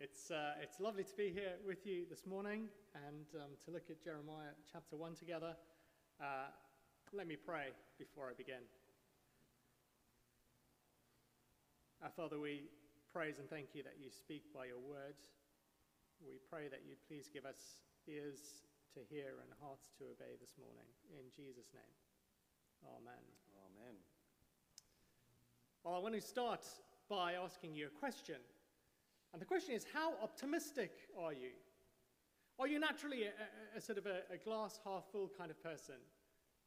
It's, uh, it's lovely to be here with you this morning and um, to look at Jeremiah chapter 1 together. Uh, let me pray before I begin. Our Father, we praise and thank you that you speak by your word. We pray that you please give us ears to hear and hearts to obey this morning. In Jesus' name, amen. Amen. Well, I want to start by asking you a question. And the question is, how optimistic are you? Are you naturally a, a, a sort of a, a, glass half full kind of person?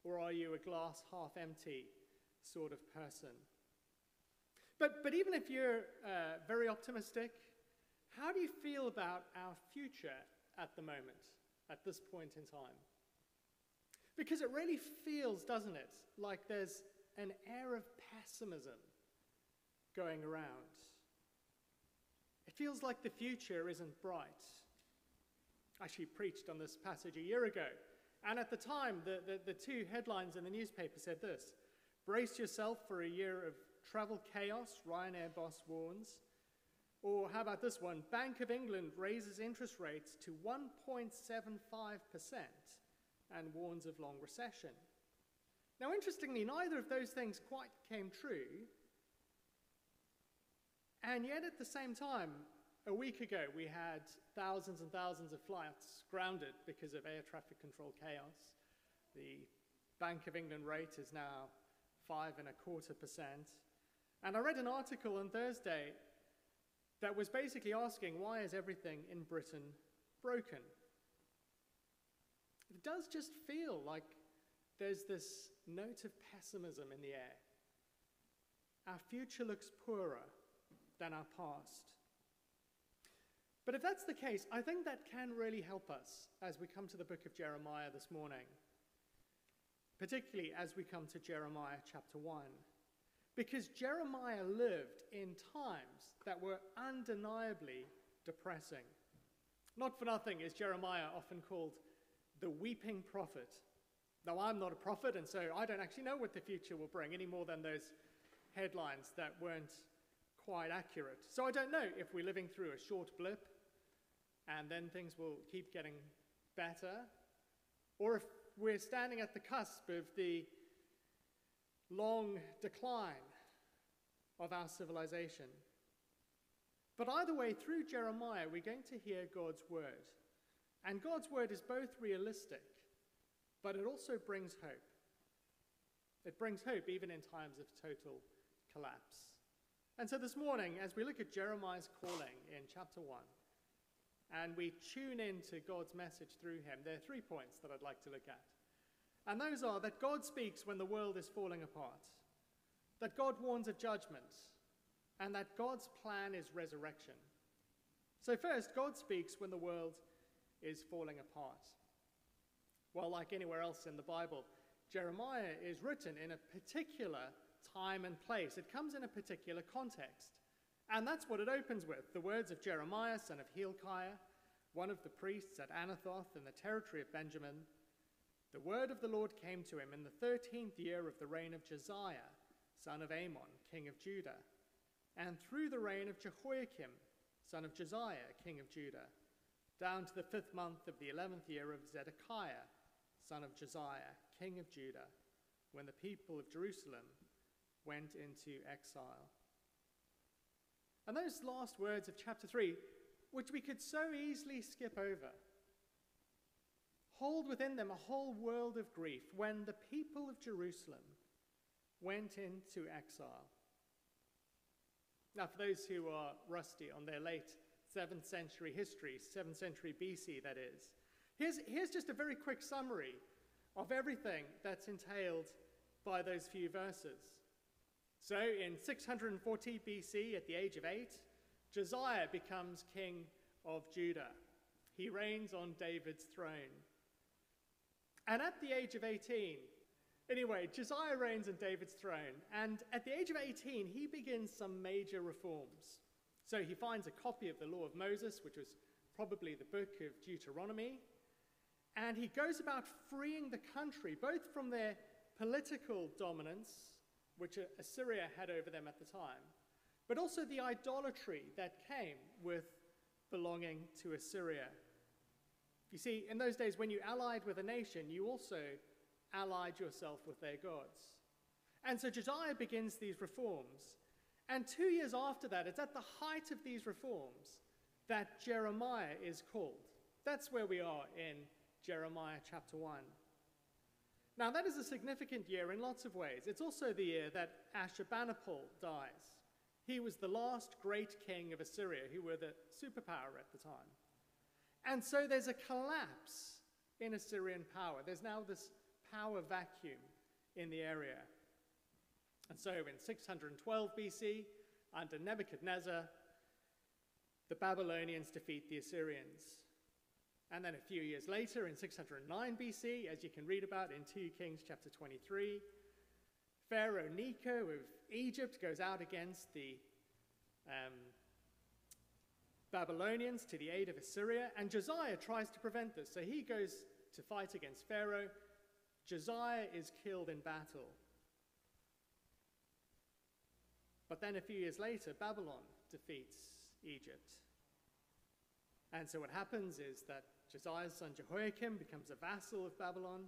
Or are you a glass half empty sort of person? But, but even if you're uh, very optimistic, how do you feel about our future at the moment, at this point in time? Because it really feels, doesn't it, like there's an air of pessimism going around. It feels like the future isn't bright. I actually preached on this passage a year ago, and at the time, the, the, the two headlines in the newspaper said this Brace yourself for a year of travel chaos, Ryanair boss warns. Or how about this one? Bank of England raises interest rates to 1.75% and warns of long recession. Now, interestingly, neither of those things quite came true, and yet, at the same time, a week ago, we had thousands and thousands of flights grounded because of air traffic control chaos. The Bank of England rate is now five and a quarter percent. And I read an article on Thursday that was basically asking why is everything in Britain broken? It does just feel like there's this note of pessimism in the air. Our future looks poorer than our past. But if that's the case, I think that can really help us as we come to the book of Jeremiah this morning, particularly as we come to Jeremiah chapter 1. Because Jeremiah lived in times that were undeniably depressing. Not for nothing is Jeremiah often called the weeping prophet. Now, I'm not a prophet, and so I don't actually know what the future will bring any more than those headlines that weren't quite accurate. So I don't know if we're living through a short blip and then things will keep getting better, or if we're standing at the cusp of the long decline of our civilization. But either way, through Jeremiah, we're going to hear God's word. And God's word is both realistic, but it also brings hope. It brings hope even in times of total collapse. And so this morning, as we look at Jeremiah's calling in chapter 1, and we tune into God's message through him, there are three points that I'd like to look at. And those are that God speaks when the world is falling apart, that God warns of judgment, and that God's plan is resurrection. So, first, God speaks when the world is falling apart. Well, like anywhere else in the Bible, Jeremiah is written in a particular time and place. It comes in a particular context. And that's what it opens with the words of Jeremiah, son of Hilkiah, one of the priests at Anathoth in the territory of Benjamin. The word of the Lord came to him in the thirteenth year of the reign of Josiah, son of Amon, king of Judah, and through the reign of Jehoiakim, son of Josiah, king of Judah, down to the fifth month of the eleventh year of Zedekiah, son of Josiah, king of Judah, when the people of Jerusalem went into exile. And those last words of chapter 3, which we could so easily skip over, hold within them a whole world of grief when the people of Jerusalem went into exile. Now, for those who are rusty on their late 7th century history, 7th century BC, that is, here's, here's just a very quick summary of everything that's entailed by those few verses. So in 640 BC, at the age of eight, Josiah becomes king of Judah. He reigns on David's throne. And at the age of 18, anyway, Josiah reigns on David's throne. And at the age of 18, he begins some major reforms. So he finds a copy of the law of Moses, which was probably the book of Deuteronomy. And he goes about freeing the country, both from their political dominance which Assyria had over them at the time, but also the idolatry that came with belonging to Assyria. You see, in those days, when you allied with a nation, you also allied yourself with their gods. And so Josiah begins these reforms. And two years after that, it's at the height of these reforms that Jeremiah is called. That's where we are in Jeremiah chapter 1. Now, that is a significant year in lots of ways. It's also the year that Ashurbanipal dies. He was the last great king of Assyria, who were the superpower at the time. And so there's a collapse in Assyrian power. There's now this power vacuum in the area. And so in 612 BC, under Nebuchadnezzar, the Babylonians defeat the Assyrians. And then a few years later, in 609 BC, as you can read about in 2 Kings chapter 23, Pharaoh Necho of Egypt goes out against the um, Babylonians to the aid of Assyria, and Josiah tries to prevent this. So he goes to fight against Pharaoh. Josiah is killed in battle. But then a few years later, Babylon defeats Egypt. And so what happens is that Josiah's son Jehoiakim becomes a vassal of Babylon.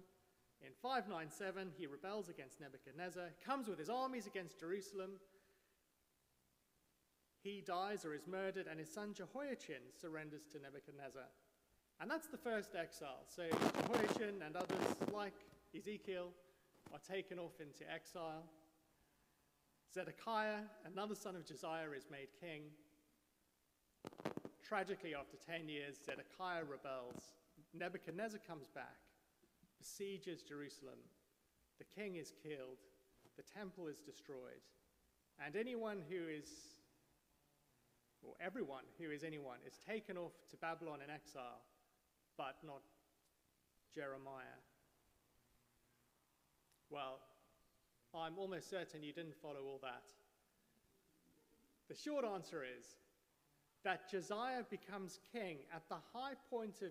In 597, he rebels against Nebuchadnezzar, comes with his armies against Jerusalem. He dies or is murdered, and his son Jehoiachin surrenders to Nebuchadnezzar. And that's the first exile. So Jehoiachin and others, like Ezekiel, are taken off into exile. Zedekiah, another son of Josiah, is made king. Tragically, after 10 years, Zedekiah rebels. Nebuchadnezzar comes back, besieges Jerusalem. The king is killed. The temple is destroyed. And anyone who is, or everyone who is anyone, is taken off to Babylon in exile, but not Jeremiah. Well, I'm almost certain you didn't follow all that. The short answer is that Josiah becomes king at the high point of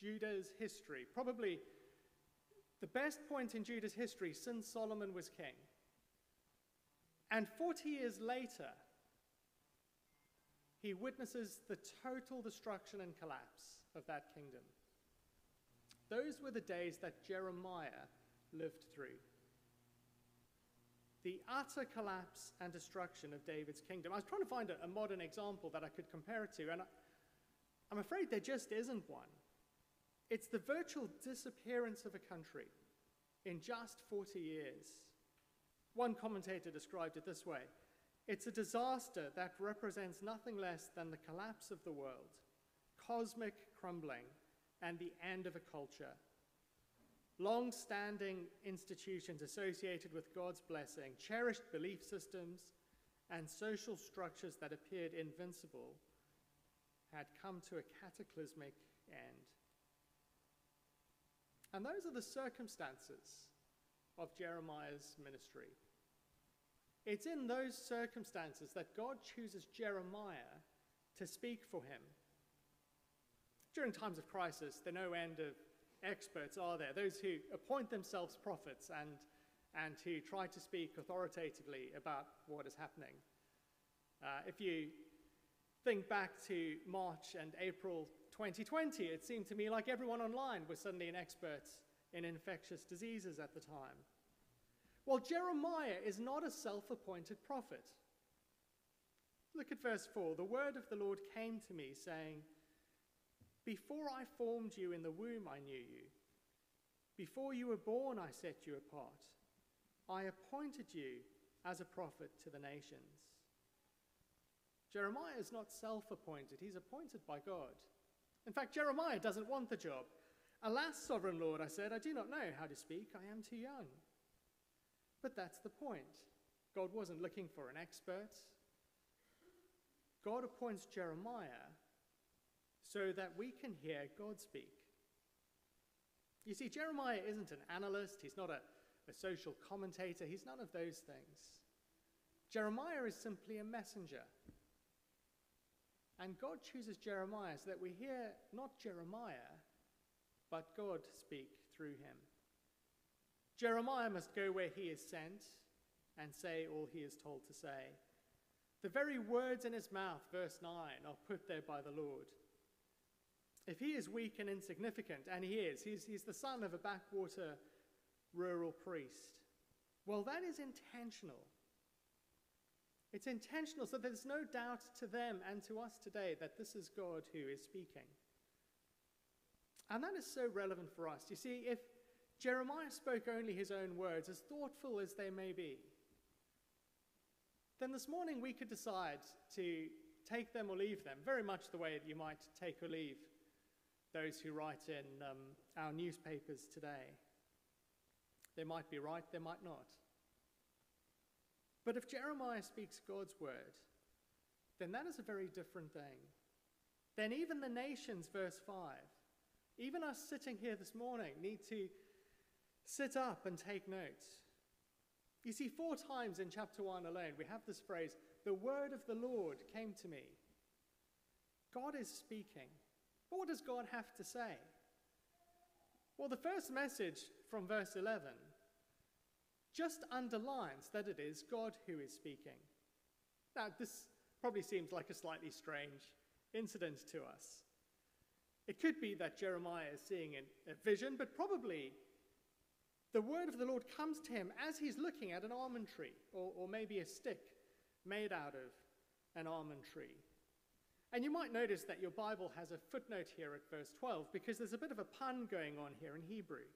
Judah's history, probably the best point in Judah's history since Solomon was king. And 40 years later, he witnesses the total destruction and collapse of that kingdom. Those were the days that Jeremiah lived through the utter collapse and destruction of David's kingdom. I was trying to find a, a modern example that I could compare it to, and I, I'm afraid there just isn't one. It's the virtual disappearance of a country in just 40 years. One commentator described it this way it's a disaster that represents nothing less than the collapse of the world, cosmic crumbling, and the end of a culture long standing institutions associated with God's blessing, cherished belief systems, and social structures that appeared invincible had come to a cataclysmic end. And those are the circumstances of Jeremiah's ministry. It's in those circumstances that God chooses Jeremiah to speak for him. During times of crisis, there are no end of experts are there, those who appoint themselves prophets and, and who try to speak authoritatively about what is happening. Uh, if you think back to March and April 2020, it seemed to me like everyone online was suddenly an expert in infectious diseases at the time. Well, Jeremiah is not a self appointed prophet. Look at verse 4. The word of the Lord came to me, saying, before I formed you in the womb, I knew you. Before you were born, I set you apart. I appointed you as a prophet to the nations. Jeremiah is not self appointed, he's appointed by God. In fact, Jeremiah doesn't want the job. Alas, sovereign Lord, I said, I do not know how to speak, I am too young. But that's the point. God wasn't looking for an expert. God appoints Jeremiah so that we can hear God speak. You see, Jeremiah isn't an analyst, he's not a, a social commentator, he's none of those things. Jeremiah is simply a messenger. And God chooses Jeremiah so that we hear not Jeremiah, but God speak through him. Jeremiah must go where he is sent and say all he is told to say. The very words in his mouth, verse 9, are put there by the Lord. If he is weak and insignificant, and he is, he's, he's the son of a backwater rural priest, well, that is intentional. It's intentional, so there's no doubt to them and to us today that this is God who is speaking. And that is so relevant for us. You see, if Jeremiah spoke only his own words, as thoughtful as they may be, then this morning we could decide to take them or leave them, very much the way that you might take or leave those who write in um, our newspapers today. They might be right, they might not. But if Jeremiah speaks God's word, then that is a very different thing. Then even the nations, verse 5, even us sitting here this morning, need to sit up and take notes. You see, four times in chapter 1 alone, we have this phrase, the word of the Lord came to me. God is speaking. What does God have to say? Well, the first message from verse 11 just underlines that it is God who is speaking. Now, this probably seems like a slightly strange incident to us. It could be that Jeremiah is seeing a vision, but probably the word of the Lord comes to him as he's looking at an almond tree, or, or maybe a stick made out of an almond tree. And you might notice that your Bible has a footnote here at verse 12 because there's a bit of a pun going on here in Hebrew.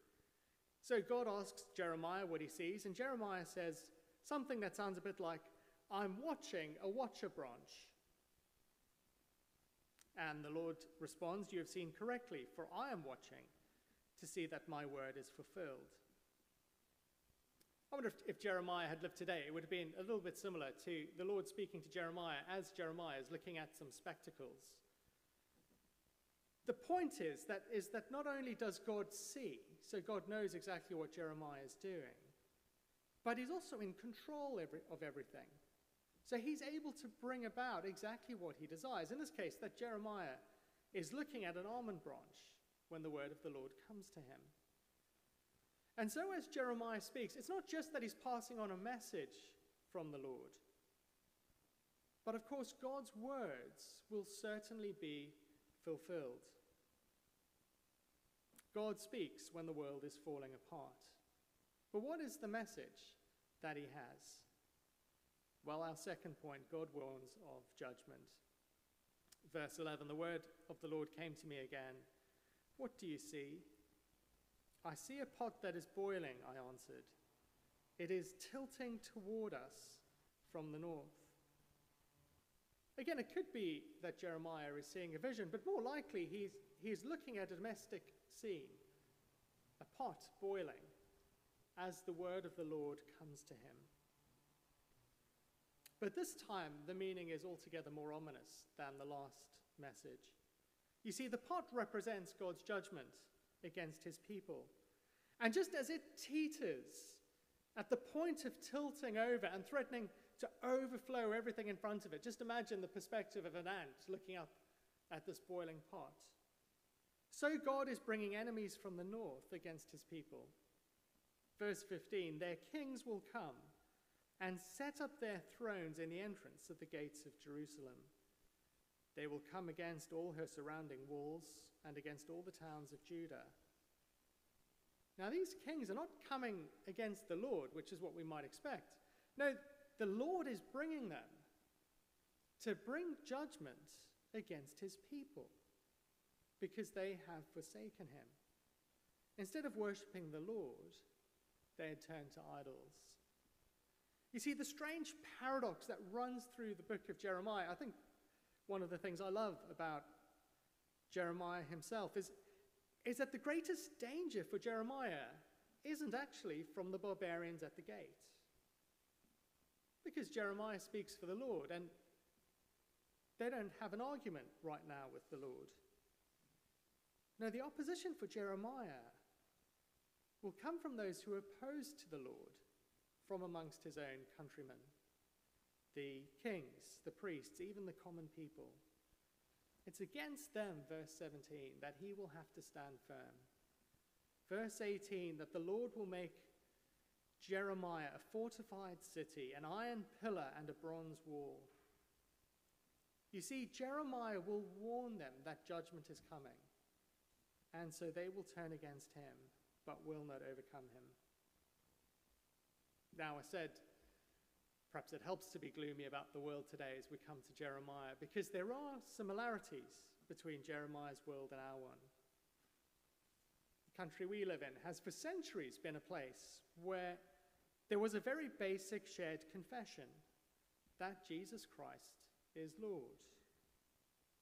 So God asks Jeremiah what he sees, and Jeremiah says something that sounds a bit like, I'm watching a watcher branch. And the Lord responds, You have seen correctly, for I am watching to see that my word is fulfilled. I wonder if, if, Jeremiah had lived today, it would have been a little bit similar to the Lord speaking to Jeremiah as Jeremiah is looking at some spectacles. The point is that, is that not only does God see, so God knows exactly what Jeremiah is doing, but he's also in control every, of everything. So he's able to bring about exactly what he desires. In this case, that Jeremiah is looking at an almond branch when the word of the Lord comes to him. And so, as Jeremiah speaks, it's not just that he's passing on a message from the Lord, but of course, God's words will certainly be fulfilled. God speaks when the world is falling apart. But what is the message that he has? Well, our second point God warns of judgment. Verse 11 The word of the Lord came to me again. What do you see? I see a pot that is boiling, I answered. It is tilting toward us from the north. Again, it could be that Jeremiah is seeing a vision, but more likely he's, he's looking at a domestic scene, a pot boiling, as the word of the Lord comes to him. But this time, the meaning is altogether more ominous than the last message. You see, the pot represents God's judgment against his people. And just as it teeters at the point of tilting over and threatening to overflow everything in front of it, just imagine the perspective of an ant looking up at this boiling pot. So God is bringing enemies from the north against his people. Verse 15 Their kings will come and set up their thrones in the entrance of the gates of Jerusalem. They will come against all her surrounding walls and against all the towns of Judah. Now, these kings are not coming against the Lord, which is what we might expect. No, the Lord is bringing them to bring judgment against his people because they have forsaken him. Instead of worshipping the Lord, they had turned to idols. You see, the strange paradox that runs through the book of Jeremiah, I think one of the things I love about Jeremiah himself is, is that the greatest danger for Jeremiah isn't actually from the barbarians at the gate. Because Jeremiah speaks for the Lord, and they don't have an argument right now with the Lord. No, the opposition for Jeremiah will come from those who are opposed to the Lord from amongst his own countrymen the kings, the priests, even the common people. It's against them, verse 17, that he will have to stand firm. Verse 18, that the Lord will make Jeremiah a fortified city, an iron pillar, and a bronze wall. You see, Jeremiah will warn them that judgment is coming, and so they will turn against him, but will not overcome him. Now, I said perhaps it helps to be gloomy about the world today as we come to Jeremiah, because there are similarities between Jeremiah's world and our one. The country we live in has for centuries been a place where there was a very basic shared confession that Jesus Christ is Lord.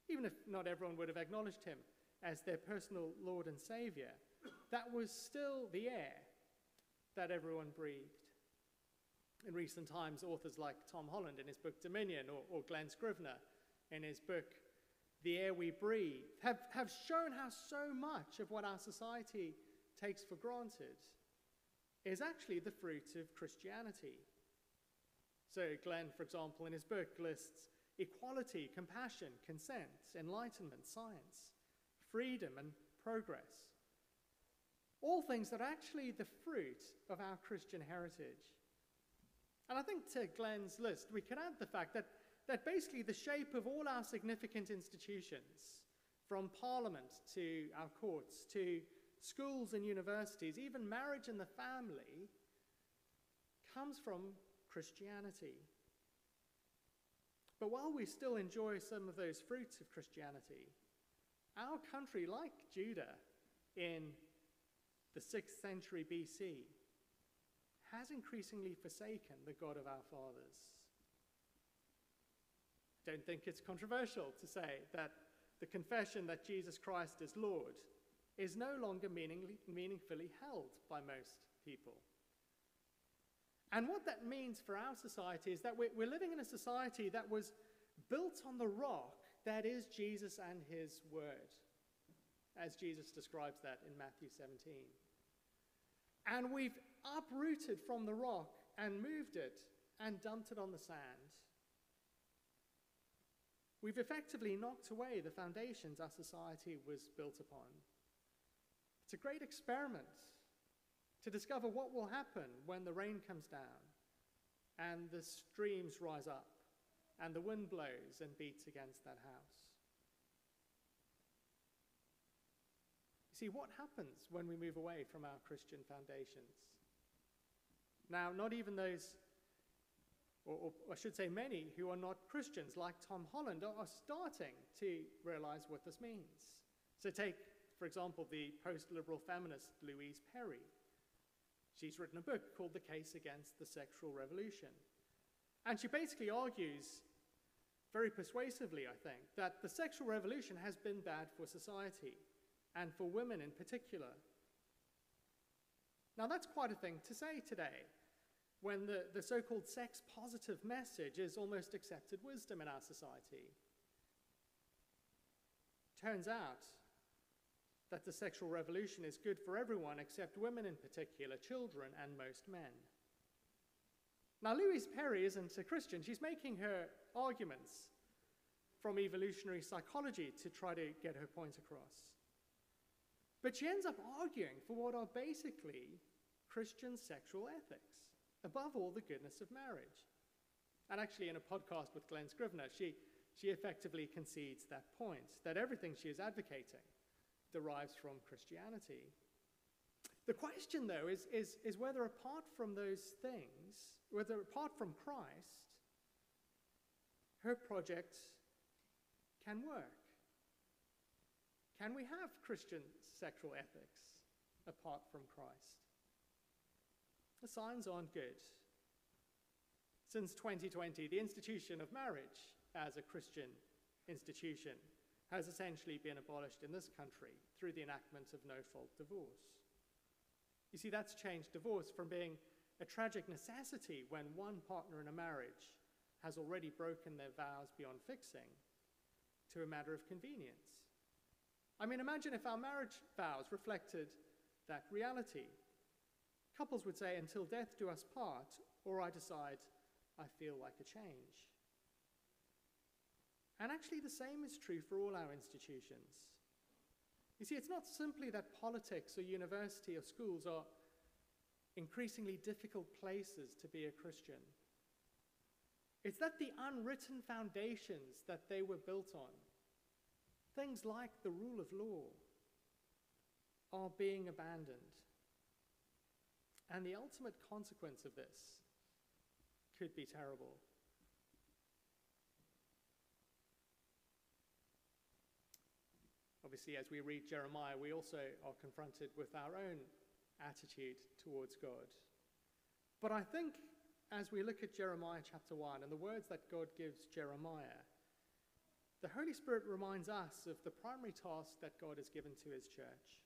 Even if not everyone would have acknowledged him as their personal Lord and Savior, that was still the air that everyone breathed. In recent times, authors like Tom Holland in his book Dominion or, or Glen Scrivener in his book The Air We Breathe have, have shown how so much of what our society takes for granted is actually the fruit of Christianity. So, Glen, for example, in his book lists equality, compassion, consent, enlightenment, science, freedom, and progress. All things that are actually the fruit of our Christian heritage. And I think to Glen's list, we can add the fact that, that basically the shape of all our significant institutions, from parliament to our courts to schools and universities, even marriage and the family, comes from Christianity. But while we still enjoy some of those fruits of Christianity, our country, like Judah in the 6th century BC, has increasingly forsaken the God of our fathers. I don't think it's controversial to say that the confession that Jesus Christ is Lord is no longer meaningfully held by most people. And what that means for our society is that we're, living in a society that was built on the rock that is Jesus and his word, as Jesus describes that in Matthew 17. And we've uprooted from the rock and moved it and dumped it on the sand. We've effectively knocked away the foundations our society was built upon. It's a great experiment to discover what will happen when the rain comes down and the streams rise up and the wind blows and beats against that house. You see, what happens when we move away from our Christian foundations? Now, not even those, or, or, I should say many, who are not Christians, like Tom Holland, are, are starting to realize what this means. So, take, for example, the post liberal feminist Louise Perry. She's written a book called The Case Against the Sexual Revolution. And she basically argues, very persuasively, I think, that the sexual revolution has been bad for society, and for women in particular. Now, that's quite a thing to say today when the, the so called sex positive message is almost accepted wisdom in our society. Turns out that the sexual revolution is good for everyone except women in particular, children, and most men. Now, Louise Perry isn't a Christian. She's making her arguments from evolutionary psychology to try to get her point across. But she ends up arguing for what are basically Christian sexual ethics above all the goodness of marriage. And actually, in a podcast with Glen Scrivener, she, she effectively concedes that point that everything she is advocating derives from Christianity. The question, though, is, is, is whether apart from those things, whether apart from Christ, her project can work. Can we have Christian sexual ethics apart from Christ? The signs aren't good. Since 2020, the institution of marriage as a Christian institution has essentially been abolished in this country through the enactment of no fault divorce. You see, that's changed divorce from being a tragic necessity when one partner in a marriage has already broken their vows beyond fixing to a matter of convenience. I mean, imagine if our marriage vows reflected that reality. Couples would say, until death do us part, or I decide I feel like a change. And actually, the same is true for all our institutions. You see, it's not simply that politics or university or schools are increasingly difficult places to be a Christian. It's that the unwritten foundations that they were built on, things like the rule of law, are being abandoned. And the ultimate consequence of this could be terrible. Obviously, as we read Jeremiah, we also are confronted with our own attitude towards God. But I think as we look at Jeremiah chapter 1 and the words that God gives Jeremiah, the Holy Spirit reminds us of the primary task that God has given to his church.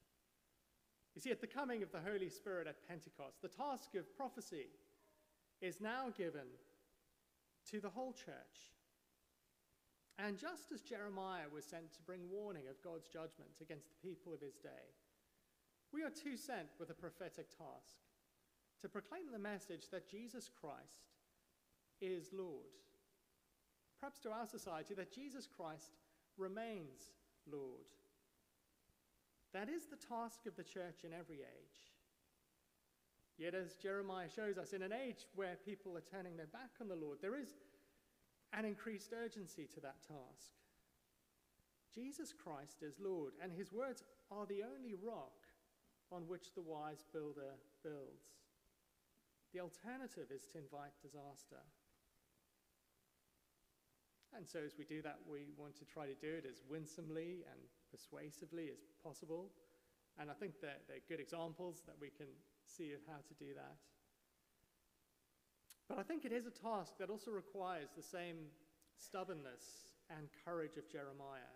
You see, at the coming of the Holy Spirit at Pentecost, the task of prophecy is now given to the whole church. And just as Jeremiah was sent to bring warning of God's judgment against the people of his day, we are too sent with a prophetic task to proclaim the message that Jesus Christ is Lord. Perhaps to our society, that Jesus Christ remains Lord. That is the task of the church in every age. Yet, as Jeremiah shows us, in an age where people are turning their back on the Lord, there is an increased urgency to that task. Jesus Christ is Lord, and his words are the only rock on which the wise builder builds. The alternative is to invite disaster. And so, as we do that, we want to try to do it as winsomely and persuasively as possible. And I think that they're good examples that we can see of how to do that. But I think it is a task that also requires the same stubbornness and courage of Jeremiah.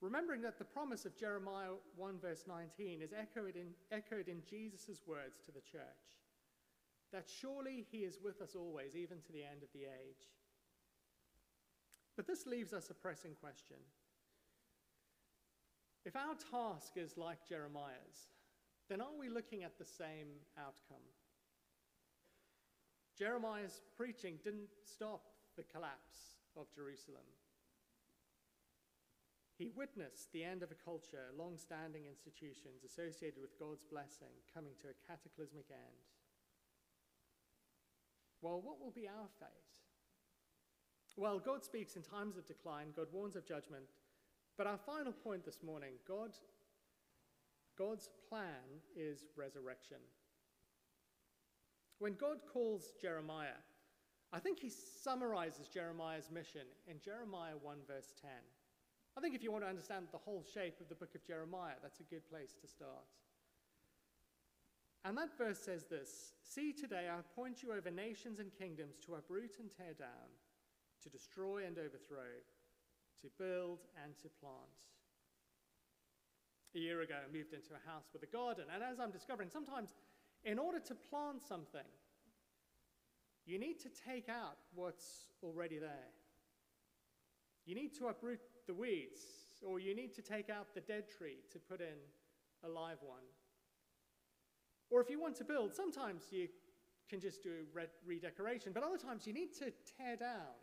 Remembering that the promise of Jeremiah 1, verse 19, is echoed in, echoed in Jesus' words to the church that surely he is with us always, even to the end of the age. But this leaves us a pressing question. If our task is like Jeremiah's, then are we looking at the same outcome? Jeremiah's preaching didn't stop the collapse of Jerusalem. He witnessed the end of a culture, long standing institutions associated with God's blessing coming to a cataclysmic end. Well, what will be our fate? Well, God speaks in times of decline, God warns of judgment. But our final point this morning God, God's plan is resurrection. When God calls Jeremiah, I think he summarizes Jeremiah's mission in Jeremiah 1, verse 10. I think if you want to understand the whole shape of the book of Jeremiah, that's a good place to start. And that verse says this See, today I appoint you over nations and kingdoms to uproot and tear down, to destroy and overthrow, to build and to plant. A year ago, I moved into a house with a garden, and as I'm discovering, sometimes in order to plant something, you need to take out what's already there. You need to uproot the weeds, or you need to take out the dead tree to put in a live one. Or if you want to build, sometimes you can just do redecoration, but other times you need to tear down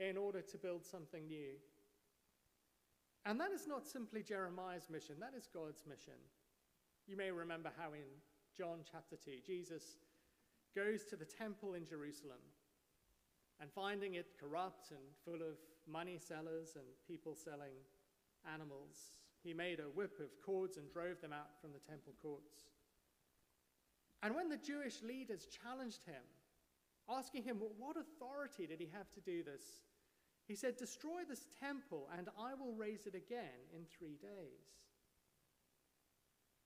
in order to build something new. And that is not simply Jeremiah's mission, that is God's mission. You may remember how in John chapter 2, Jesus goes to the temple in Jerusalem and finding it corrupt and full of money sellers and people selling animals, he made a whip of cords and drove them out from the temple courts. And when the Jewish leaders challenged him, asking him, What authority did he have to do this? He said, Destroy this temple, and I will raise it again in three days.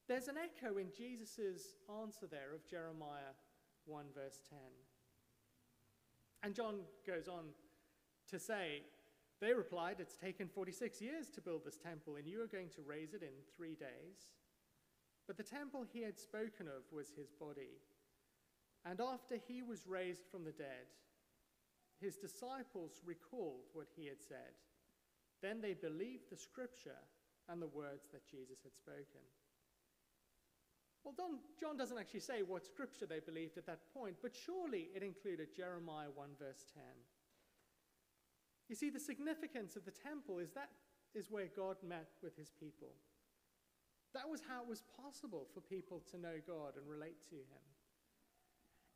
There's an echo in Jesus' answer there of Jeremiah 1, verse 10. And John goes on to say, They replied, It's taken 46 years to build this temple, and you are going to raise it in three days. But the temple he had spoken of was his body. And after he was raised from the dead, his disciples recalled what he had said. Then they believed the scripture and the words that Jesus had spoken. Well, Don, John doesn't actually say what scripture they believed at that point, but surely it included Jeremiah 1, verse 10. You see, the significance of the temple is that is where God met with his people. That was how it was possible for people to know God and relate to him.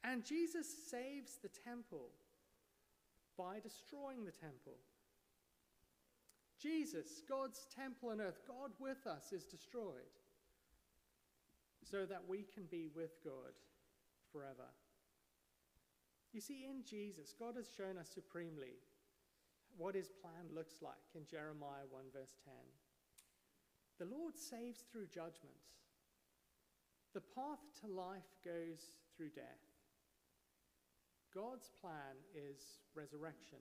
And Jesus saves the temple by destroying the temple. Jesus, God's temple on earth, God with us, is destroyed so that we can be with God forever. You see, in Jesus, God has shown us supremely what his plan looks like in Jeremiah 1, verse 10. The Lord saves through judgment. The path to life goes through death. God's plan is resurrection.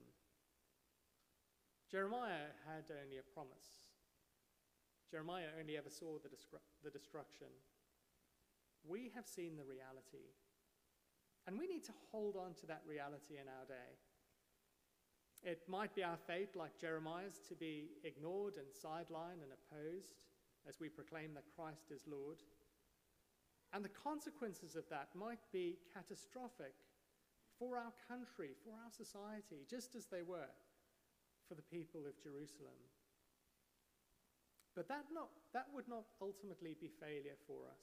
Jeremiah had only a promise. Jeremiah only ever saw the, the destruction. We have seen the reality. And we need to hold on to that reality in our day. It might be our fate, like Jeremiah's, to be ignored and sidelined and opposed as we proclaim that Christ is Lord. And the consequences of that might be catastrophic for our country, for our society, just as they were for the people of Jerusalem. But that, not, that would not ultimately be failure for us.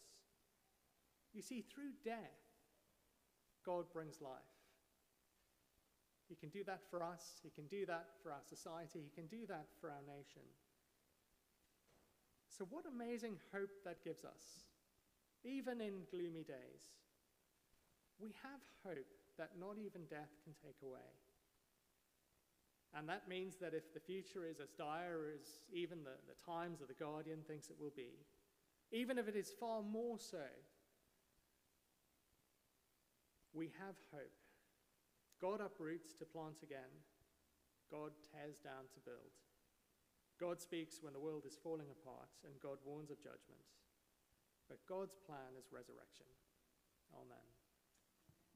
You see, through death, God brings life. He can do that for us, He can do that for our society, He can do that for our nation. So, what amazing hope that gives us, even in gloomy days. We have hope that not even death can take away. And that means that if the future is as dire as even the, the Times or the Guardian thinks it will be, even if it is far more so, we have hope. God uproots to plant again, God tears down to build. God speaks when the world is falling apart, and God warns of judgment. But God's plan is resurrection. Amen.